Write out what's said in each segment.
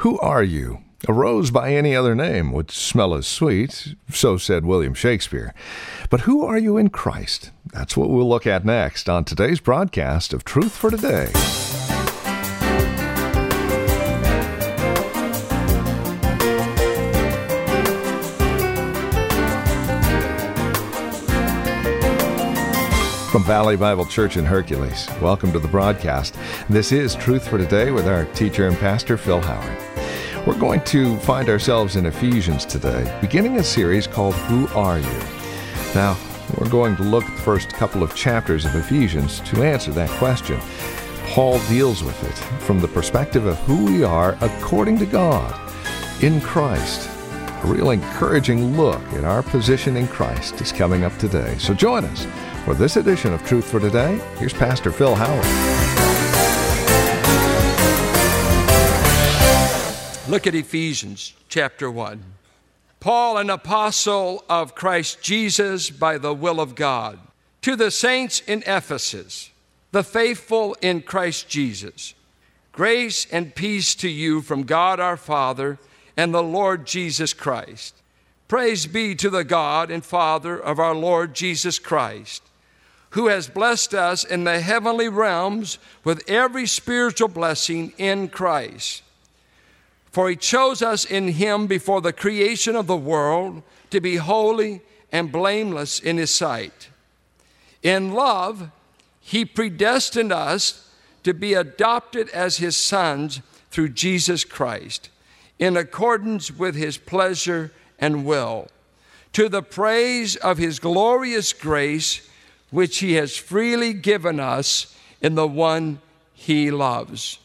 Who are you? A rose by any other name would smell as sweet, so said William Shakespeare. But who are you in Christ? That's what we'll look at next on today's broadcast of Truth for Today. From Valley Bible Church in Hercules, welcome to the broadcast. This is Truth for Today with our teacher and pastor, Phil Howard. We're going to find ourselves in Ephesians today, beginning a series called Who Are You? Now, we're going to look at the first couple of chapters of Ephesians to answer that question. Paul deals with it from the perspective of who we are according to God in Christ. A real encouraging look at our position in Christ is coming up today. So join us for this edition of Truth for Today, here's Pastor Phil Howard. Look at Ephesians chapter 1. Paul, an apostle of Christ Jesus by the will of God, to the saints in Ephesus, the faithful in Christ Jesus, grace and peace to you from God our Father and the Lord Jesus Christ. Praise be to the God and Father of our Lord Jesus Christ who has blessed us in the heavenly realms with every spiritual blessing in Christ. For he chose us in him before the creation of the world to be holy and blameless in his sight. In love, he predestined us to be adopted as his sons through Jesus Christ, in accordance with his pleasure and will, to the praise of his glorious grace which he has freely given us in the one he loves.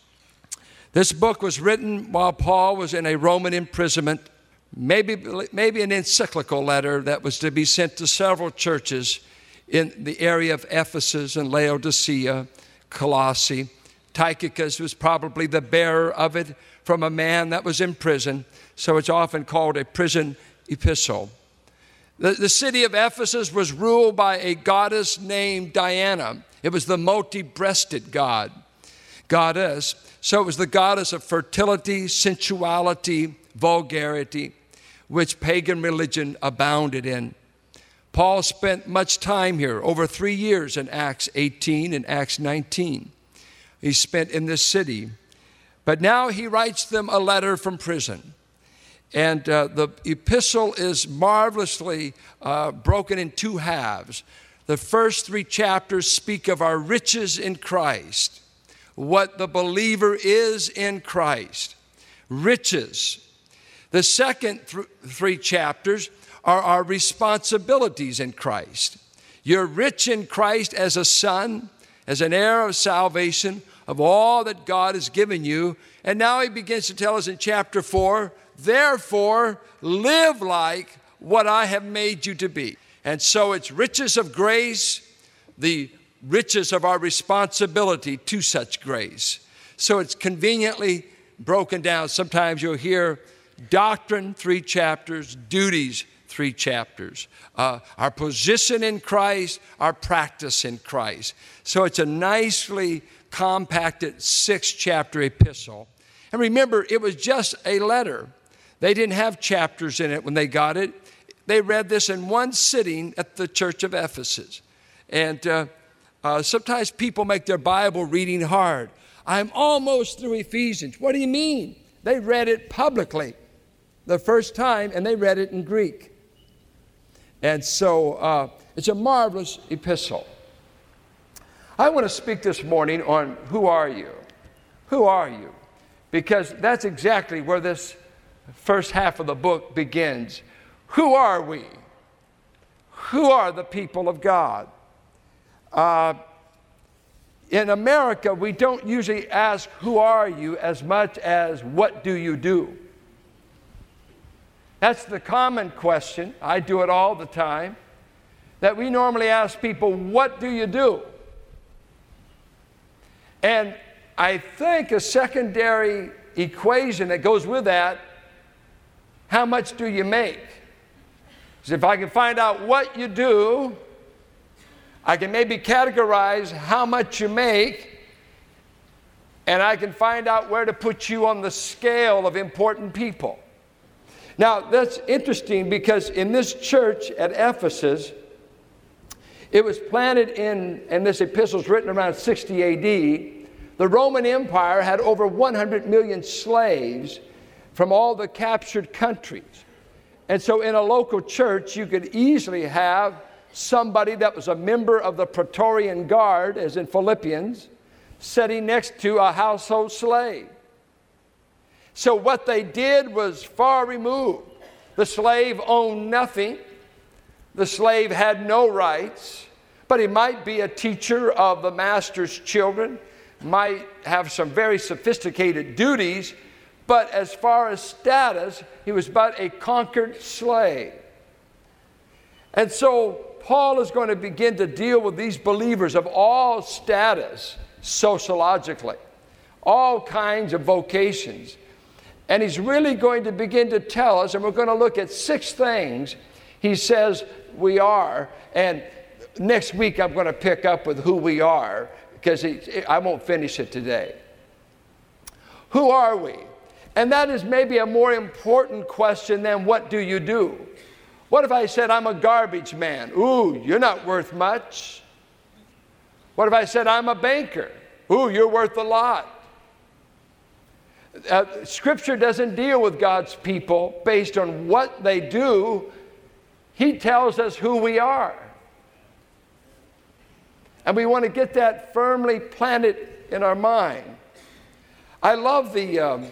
This book was written while Paul was in a Roman imprisonment, maybe, maybe an encyclical letter that was to be sent to several churches in the area of Ephesus and Laodicea, Colossae. Tychicus was probably the bearer of it from a man that was in prison, so it's often called a prison epistle. The, the city of Ephesus was ruled by a goddess named Diana. It was the multi breasted god, goddess. So it was the goddess of fertility, sensuality, vulgarity, which pagan religion abounded in. Paul spent much time here, over three years in Acts 18 and Acts 19. He spent in this city. But now he writes them a letter from prison. And uh, the epistle is marvelously uh, broken in two halves. The first three chapters speak of our riches in Christ, what the believer is in Christ. Riches. The second th- three chapters are our responsibilities in Christ. You're rich in Christ as a son, as an heir of salvation, of all that God has given you. And now he begins to tell us in chapter 4 Therefore, live like what I have made you to be. And so it's riches of grace, the riches of our responsibility to such grace. So it's conveniently broken down. Sometimes you'll hear doctrine, three chapters, duties, three chapters, uh, our position in Christ, our practice in Christ. So it's a nicely compacted six chapter epistle. And remember, it was just a letter. They didn't have chapters in it when they got it. They read this in one sitting at the church of Ephesus. And uh, uh, sometimes people make their Bible reading hard. I'm almost through Ephesians. What do you mean? They read it publicly the first time and they read it in Greek. And so uh, it's a marvelous epistle. I want to speak this morning on who are you? Who are you? Because that's exactly where this first half of the book begins. Who are we? Who are the people of God? Uh, in America, we don't usually ask, Who are you? as much as, What do you do? That's the common question. I do it all the time. That we normally ask people, What do you do? And I think a secondary equation that goes with that how much do you make? Because if I can find out what you do, I can maybe categorize how much you make, and I can find out where to put you on the scale of important people. Now, that's interesting because in this church at Ephesus, it was planted in, and this epistle is written around 60 AD. The Roman Empire had over 100 million slaves from all the captured countries. And so, in a local church, you could easily have somebody that was a member of the Praetorian Guard, as in Philippians, sitting next to a household slave. So, what they did was far removed. The slave owned nothing, the slave had no rights, but he might be a teacher of the master's children, might have some very sophisticated duties, but as far as status, he was but a conquered slave. And so Paul is going to begin to deal with these believers of all status sociologically, all kinds of vocations. And he's really going to begin to tell us, and we're going to look at six things he says we are. And next week I'm going to pick up with who we are because I won't finish it today. Who are we? And that is maybe a more important question than what do you do? What if I said I'm a garbage man? Ooh, you're not worth much. What if I said I'm a banker? Ooh, you're worth a lot. Uh, scripture doesn't deal with God's people based on what they do, He tells us who we are. And we want to get that firmly planted in our mind. I love the. Um,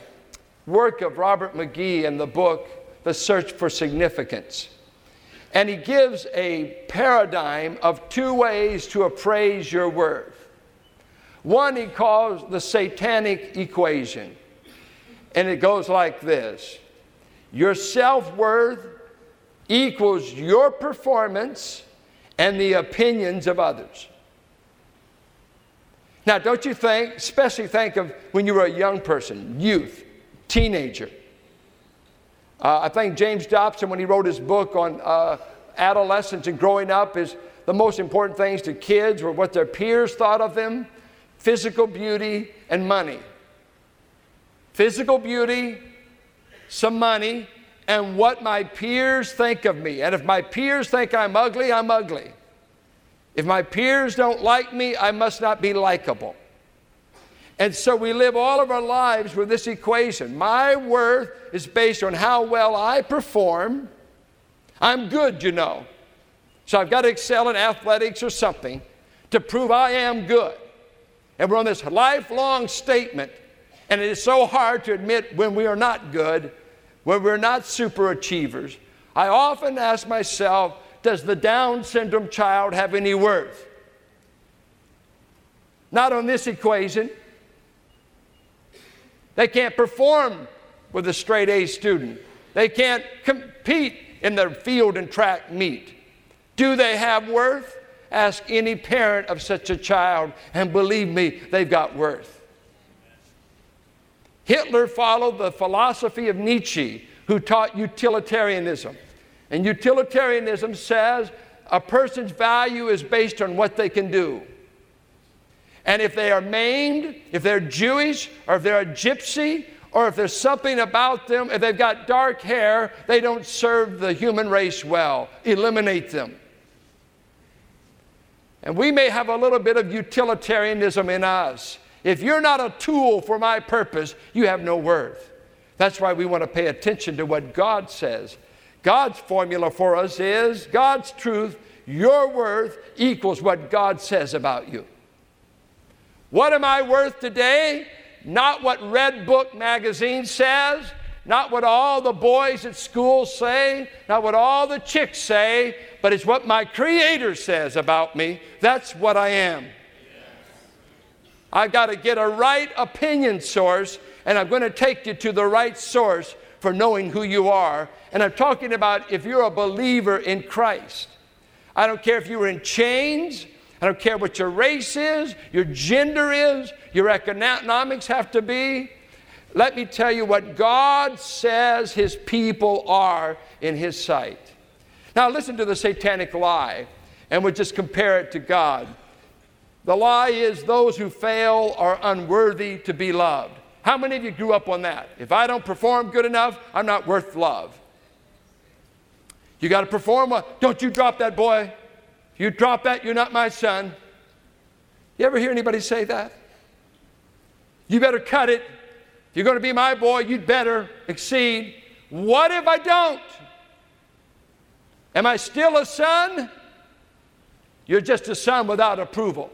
work of Robert McGee in the book, The Search for Significance. And he gives a paradigm of two ways to appraise your worth. One he calls the satanic equation. And it goes like this Your self worth equals your performance and the opinions of others. Now, don't you think, especially think of when you were a young person, youth, teenager. Uh, I think James Dobson, when he wrote his book on uh, adolescence and growing up, is the most important things to kids were what their peers thought of them, physical beauty, and money. Physical beauty, some money, and what my peers think of me. And if my peers think I'm ugly, I'm ugly. If my peers don't like me, I must not be likable. And so we live all of our lives with this equation. My worth is based on how well I perform. I'm good, you know. So I've got to excel in athletics or something to prove I am good. And we're on this lifelong statement, and it is so hard to admit when we are not good, when we're not super achievers. I often ask myself, does the Down syndrome child have any worth? Not on this equation. They can't perform with a straight A student. They can't compete in the field and track meet. Do they have worth? Ask any parent of such a child, and believe me, they've got worth. Hitler followed the philosophy of Nietzsche, who taught utilitarianism. And utilitarianism says a person's value is based on what they can do. And if they are maimed, if they're Jewish, or if they're a gypsy, or if there's something about them, if they've got dark hair, they don't serve the human race well. Eliminate them. And we may have a little bit of utilitarianism in us. If you're not a tool for my purpose, you have no worth. That's why we want to pay attention to what God says. God's formula for us is God's truth, your worth equals what God says about you. What am I worth today? Not what Redbook magazine says, not what all the boys at school say, not what all the chicks say, but it's what my Creator says about me. That's what I am. I've got to get a right opinion source, and I'm going to take you to the right source for knowing who you are. And I'm talking about if you're a believer in Christ. I don't care if you were in chains, I don't care what your race is, your gender is, your economics have to be. Let me tell you what God says His people are in His sight. Now, listen to the satanic lie, and we'll just compare it to God. The lie is those who fail are unworthy to be loved. How many of you grew up on that? If I don't perform good enough, I'm not worth love. You got to perform well. Don't you drop that boy. If you drop that, you're not my son. You ever hear anybody say that? You better cut it. If you're going to be my boy, you'd better exceed. What if I don't? Am I still a son? You're just a son without approval.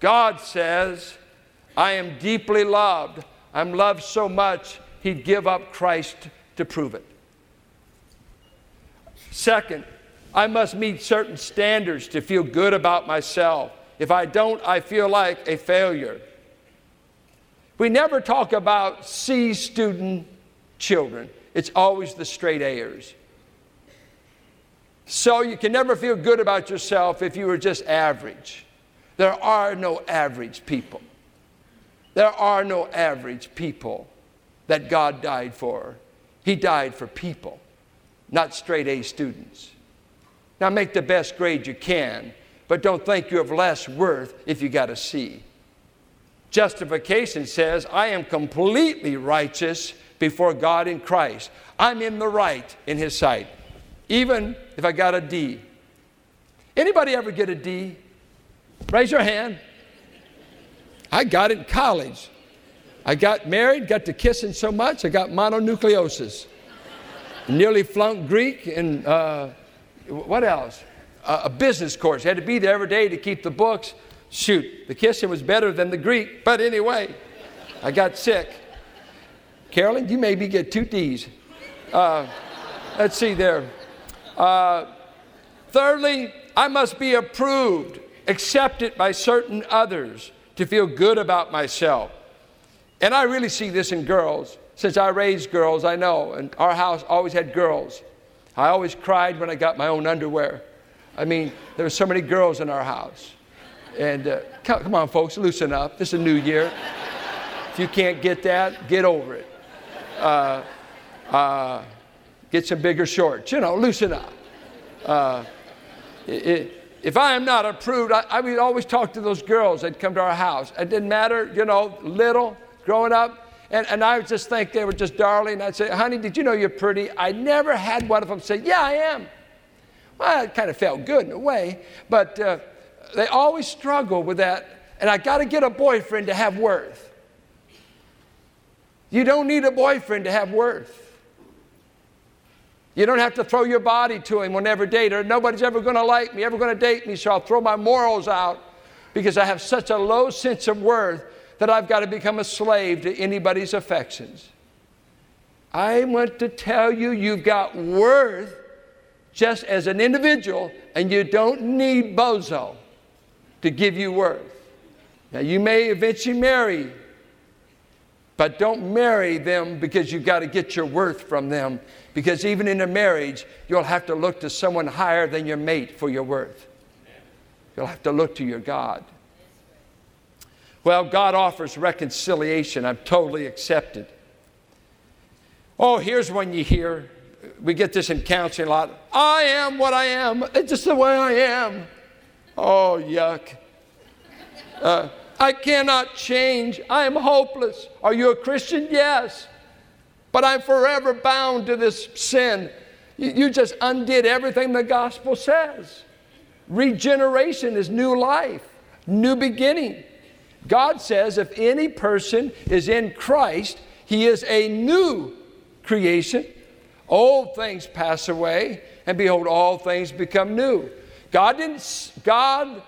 God says, I am deeply loved. I'm loved so much, He'd give up Christ to prove it. Second, I must meet certain standards to feel good about myself. If I don't, I feel like a failure. We never talk about C student children, it's always the straight A's. So you can never feel good about yourself if you were just average. There are no average people. There are no average people that God died for. He died for people, not straight A students. Now make the best grade you can, but don't think you have less worth if you got a C. Justification says, I am completely righteous before God in Christ. I'm in the right in His sight, even if I got a D. Anybody ever get a D? Raise your hand. I got it in college. I got married, got to kissing so much, I got mononucleosis. Nearly flunked Greek and uh, what else? Uh, a business course. Had to be there every day to keep the books. Shoot, the kissing was better than the Greek, but anyway, I got sick. Carolyn, you maybe get two D's. Uh, let's see there. Uh, thirdly, I must be approved accepted by certain others to feel good about myself. And I really see this in girls. Since I raised girls, I know, and our house always had girls. I always cried when I got my own underwear. I mean, there were so many girls in our house. And uh, come on, folks, loosen up. This is a new year. if you can't get that, get over it. Uh, uh, get some bigger shorts. You know, loosen up. Uh, it, if I am not approved, I, I would always talk to those girls that come to our house. It didn't matter, you know, little, growing up. And, and I would just think they were just darling. I'd say, honey, did you know you're pretty? I never had one of them say, yeah, I am. Well, it kind of felt good in a way, but uh, they always struggle with that. And I got to get a boyfriend to have worth. You don't need a boyfriend to have worth. You don't have to throw your body to him whenever date or nobody's ever going to like me, ever going to date me, so I'll throw my morals out because I have such a low sense of worth that I've got to become a slave to anybody's affections. I want to tell you, you've got worth just as an individual, and you don't need bozo to give you worth. Now, you may eventually marry, but don't marry them because you've got to get your worth from them because even in a marriage, you'll have to look to someone higher than your mate for your worth. You'll have to look to your God. Well, God offers reconciliation. I'm totally accepted. Oh, here's one you hear. We get this in counseling a lot. I am what I am. It's just the way I am. Oh, yuck. Uh, I cannot change. I am hopeless. Are you a Christian? Yes but I'm forever bound to this sin. You, you just undid everything the gospel says. Regeneration is new life, new beginning. God says if any person is in Christ, he is a new creation. Old things pass away, and behold, all things become new. God didn't God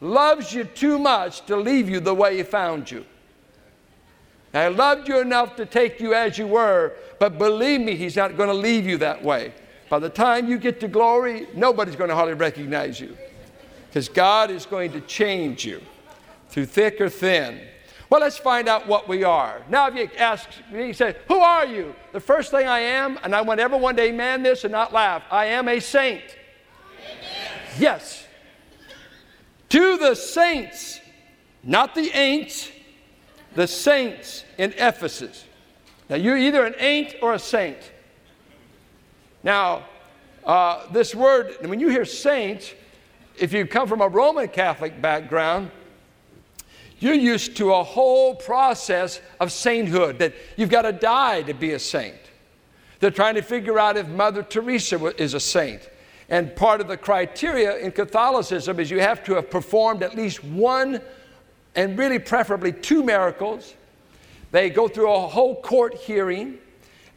loves you too much to leave you the way he found you. I loved you enough to take you as you were, but believe me, He's not going to leave you that way. By the time you get to glory, nobody's going to hardly recognize you because God is going to change you through thick or thin. Well, let's find out what we are. Now, if you ask me, you say, Who are you? The first thing I am, and I want everyone to amen this and not laugh, I am a saint. Amen. Yes. To the saints, not the ain'ts, the saints in Ephesus. Now, you're either an ain't or a saint. Now, uh, this word, when you hear saint, if you come from a Roman Catholic background, you're used to a whole process of sainthood that you've got to die to be a saint. They're trying to figure out if Mother Teresa is a saint. And part of the criteria in Catholicism is you have to have performed at least one, and really preferably two miracles. They go through a whole court hearing,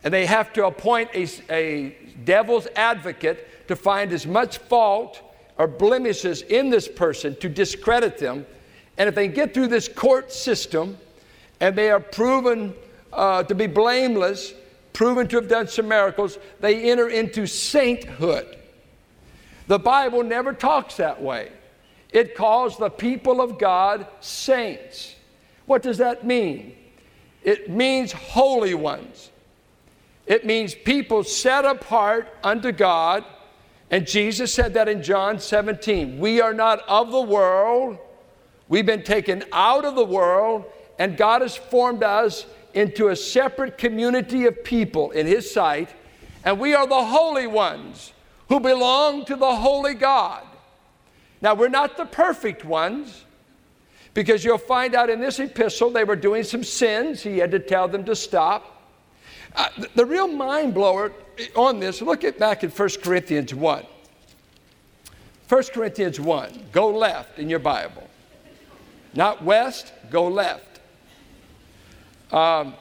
and they have to appoint a, a devil's advocate to find as much fault or blemishes in this person to discredit them. And if they get through this court system and they are proven uh, to be blameless, proven to have done some miracles, they enter into sainthood. The Bible never talks that way. It calls the people of God saints. What does that mean? It means holy ones. It means people set apart unto God. And Jesus said that in John 17. We are not of the world, we've been taken out of the world, and God has formed us into a separate community of people in His sight, and we are the holy ones who belong to the holy God. Now, we're not the perfect ones because you'll find out in this epistle they were doing some sins. He had to tell them to stop. Uh, the, the real mind blower on this, look at back at 1 Corinthians 1. 1 Corinthians 1, go left in your Bible. Not west, go left. Um,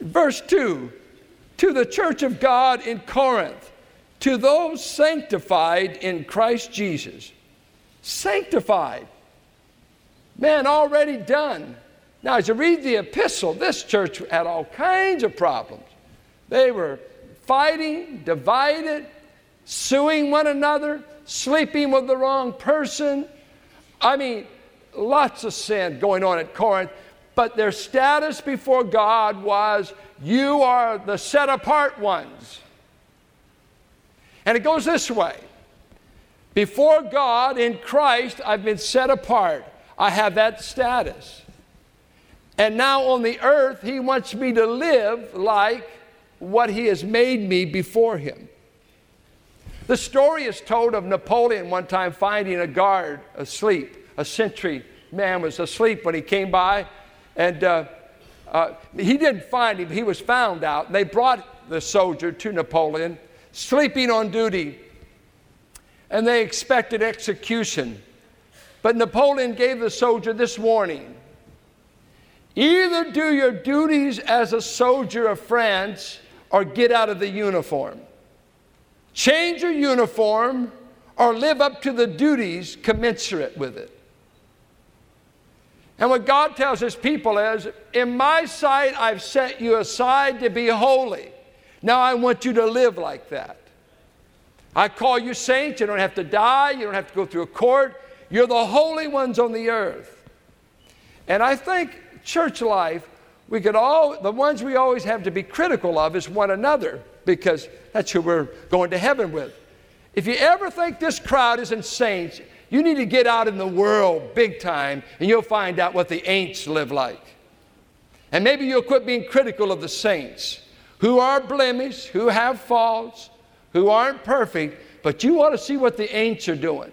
verse 2 To the church of God in Corinth, to those sanctified in Christ Jesus. Sanctified. Man, already done. Now, as you read the epistle, this church had all kinds of problems. They were fighting, divided, suing one another, sleeping with the wrong person. I mean, lots of sin going on at Corinth. But their status before God was you are the set apart ones. And it goes this way Before God in Christ, I've been set apart. I have that status. And now on the earth, he wants me to live like what he has made me before him. The story is told of Napoleon one time finding a guard asleep. A sentry man was asleep when he came by, and uh, uh, he didn't find him, he was found out. They brought the soldier to Napoleon, sleeping on duty, and they expected execution. But Napoleon gave the soldier this warning Either do your duties as a soldier of France or get out of the uniform. Change your uniform or live up to the duties commensurate with it. And what God tells his people is, In my sight, I've set you aside to be holy. Now I want you to live like that. I call you saints. You don't have to die, you don't have to go through a court. You're the holy ones on the earth. And I think church life, we could all, the ones we always have to be critical of is one another because that's who we're going to heaven with. If you ever think this crowd isn't saints, you need to get out in the world big time and you'll find out what the ain'ts live like. And maybe you'll quit being critical of the saints who are blemished, who have faults, who aren't perfect, but you want to see what the ain'ts are doing.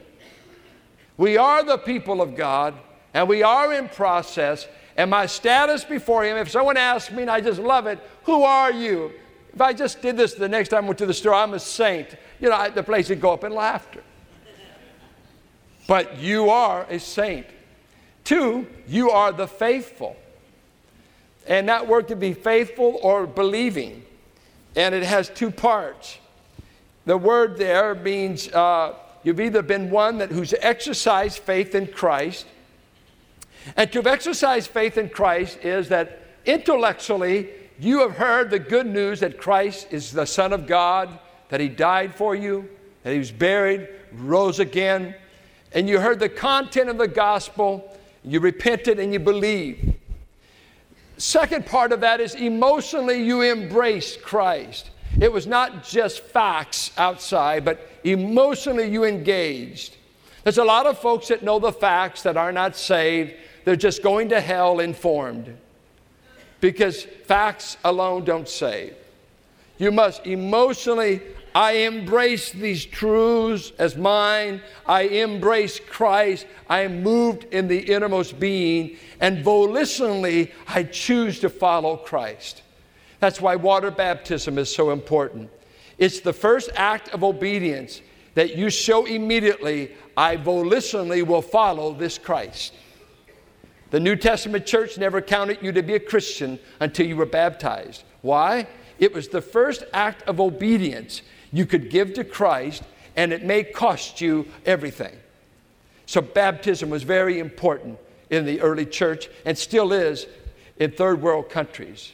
We are the people of God and we are in process and my status before Him. If someone asks me, and I just love it, who are you? If I just did this the next time I went to the store, I'm a saint. You know, I, the place would go up in laughter. But you are a saint. Two, you are the faithful. And that word can be faithful or believing. And it has two parts. The word there means uh, you've either been one that who's exercised faith in Christ and to have exercised faith in Christ is that intellectually you have heard the good news that Christ is the Son of God, that He died for you, that He was buried, rose again, and you heard the content of the gospel, you repented and you believed. Second part of that is emotionally you embraced Christ. It was not just facts outside, but emotionally you engaged. There's a lot of folks that know the facts that are not saved, they're just going to hell informed because facts alone don't save. You must emotionally I embrace these truths as mine. I embrace Christ. I am moved in the innermost being, and volitionally, I choose to follow Christ. That's why water baptism is so important. It's the first act of obedience that you show immediately, I volitionally will follow this Christ. The New Testament church never counted you to be a Christian until you were baptized. Why? It was the first act of obedience you could give to Christ, and it may cost you everything. So, baptism was very important in the early church and still is in third world countries.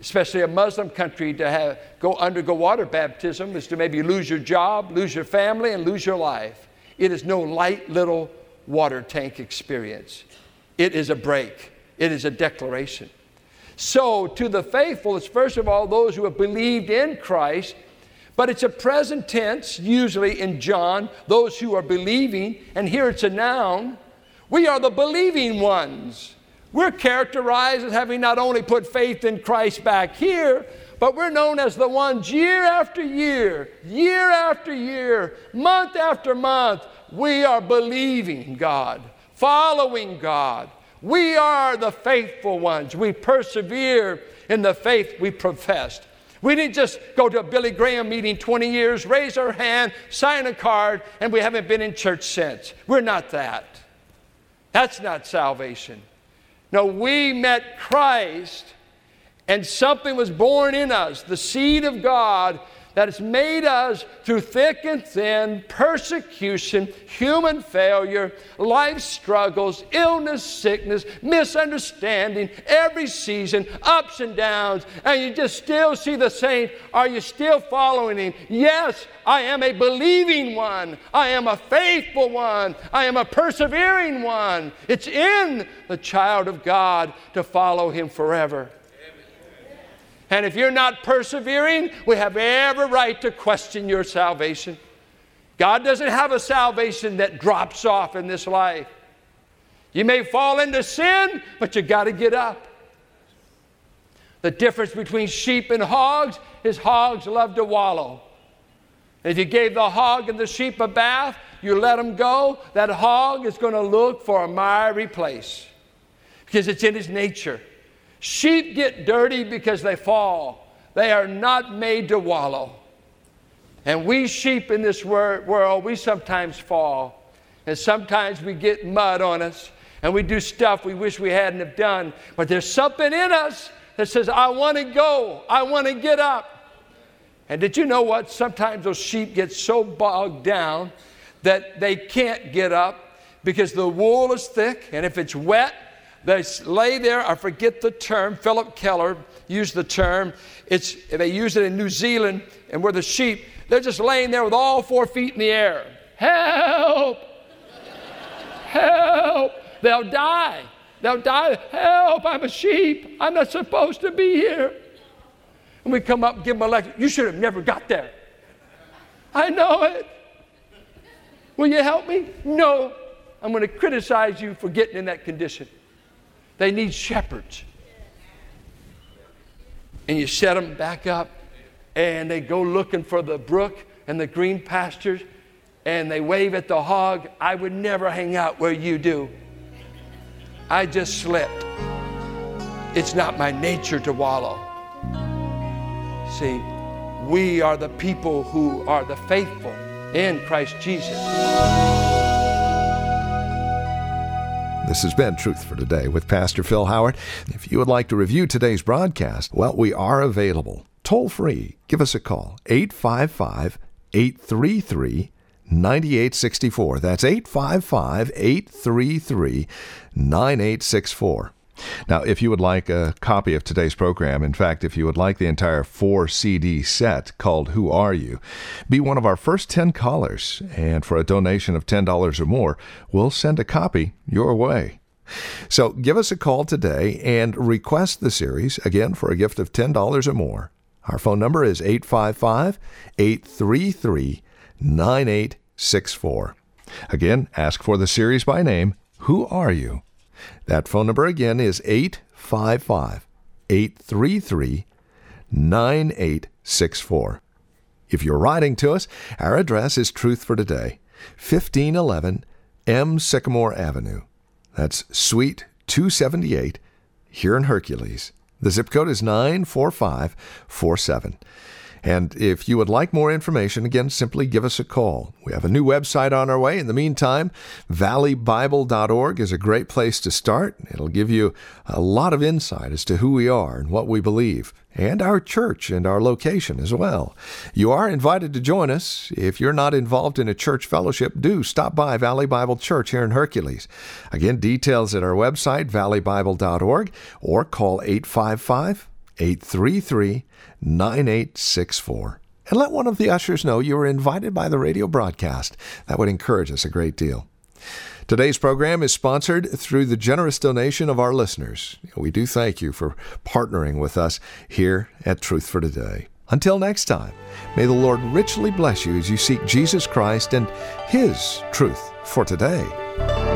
Especially a Muslim country to have, go undergo water baptism is to maybe lose your job, lose your family, and lose your life. It is no light little water tank experience. It is a break, it is a declaration. So, to the faithful, it's first of all those who have believed in Christ but it's a present tense, usually in John, those who are believing, and here it's a noun. We are the believing ones. We're characterized as having not only put faith in Christ back here, but we're known as the ones year after year, year after year, month after month, we are believing God, following God. We are the faithful ones. We persevere in the faith we professed. We didn't just go to a Billy Graham meeting 20 years, raise our hand, sign a card, and we haven't been in church since. We're not that. That's not salvation. No, we met Christ, and something was born in us, the seed of God, that has made us through thick and thin, persecution, human failure, life struggles, illness, sickness, misunderstanding, every season, ups and downs, and you just still see the saint. Are you still following him? Yes, I am a believing one. I am a faithful one. I am a persevering one. It's in the child of God to follow him forever. And if you're not persevering, we have every right to question your salvation. God doesn't have a salvation that drops off in this life. You may fall into sin, but you got to get up. The difference between sheep and hogs is hogs love to wallow. If you gave the hog and the sheep a bath, you let them go, that hog is going to look for a miry place because it's in his nature. Sheep get dirty because they fall. They are not made to wallow. And we sheep in this world, we sometimes fall. And sometimes we get mud on us and we do stuff we wish we hadn't have done. But there's something in us that says, I want to go. I want to get up. And did you know what? Sometimes those sheep get so bogged down that they can't get up because the wool is thick and if it's wet, they lay there, I forget the term, Phillip Keller used the term. It's, they use it in New Zealand, and where the sheep, they're just laying there with all four feet in the air. Help! Help! They'll die. They'll die. Help! I'm a sheep. I'm not supposed to be here. And we come up and give them a lecture. You should have never got there. I know it. Will you help me? No. I'm going to criticize you for getting in that condition. They need shepherds. And you set them back up, and they go looking for the brook and the green pastures, and they wave at the hog. I would never hang out where you do. I just slipped. It's not my nature to wallow. See, we are the people who are the faithful in Christ Jesus. This has been Truth for Today with Pastor Phil Howard. If you would like to review today's broadcast, well, we are available. Toll free. Give us a call. 855 833 9864. That's 855 833 9864. Now, if you would like a copy of today's program, in fact, if you would like the entire four CD set called Who Are You, be one of our first 10 callers, and for a donation of $10 or more, we'll send a copy your way. So give us a call today and request the series, again, for a gift of $10 or more. Our phone number is 855 833 9864. Again, ask for the series by name, Who Are You? That phone number again is 855 833 9864. If you're writing to us, our address is Truth for Today, 1511 M. Sycamore Avenue. That's Suite 278 here in Hercules. The zip code is 94547. And if you would like more information, again, simply give us a call. We have a new website on our way. In the meantime, valleybible.org is a great place to start. It'll give you a lot of insight as to who we are and what we believe, and our church and our location as well. You are invited to join us. If you're not involved in a church fellowship, do stop by Valley Bible Church here in Hercules. Again, details at our website, valleybible.org, or call 855 833 9864. And let one of the ushers know you were invited by the radio broadcast. That would encourage us a great deal. Today's program is sponsored through the generous donation of our listeners. We do thank you for partnering with us here at Truth for Today. Until next time, may the Lord richly bless you as you seek Jesus Christ and His truth for today.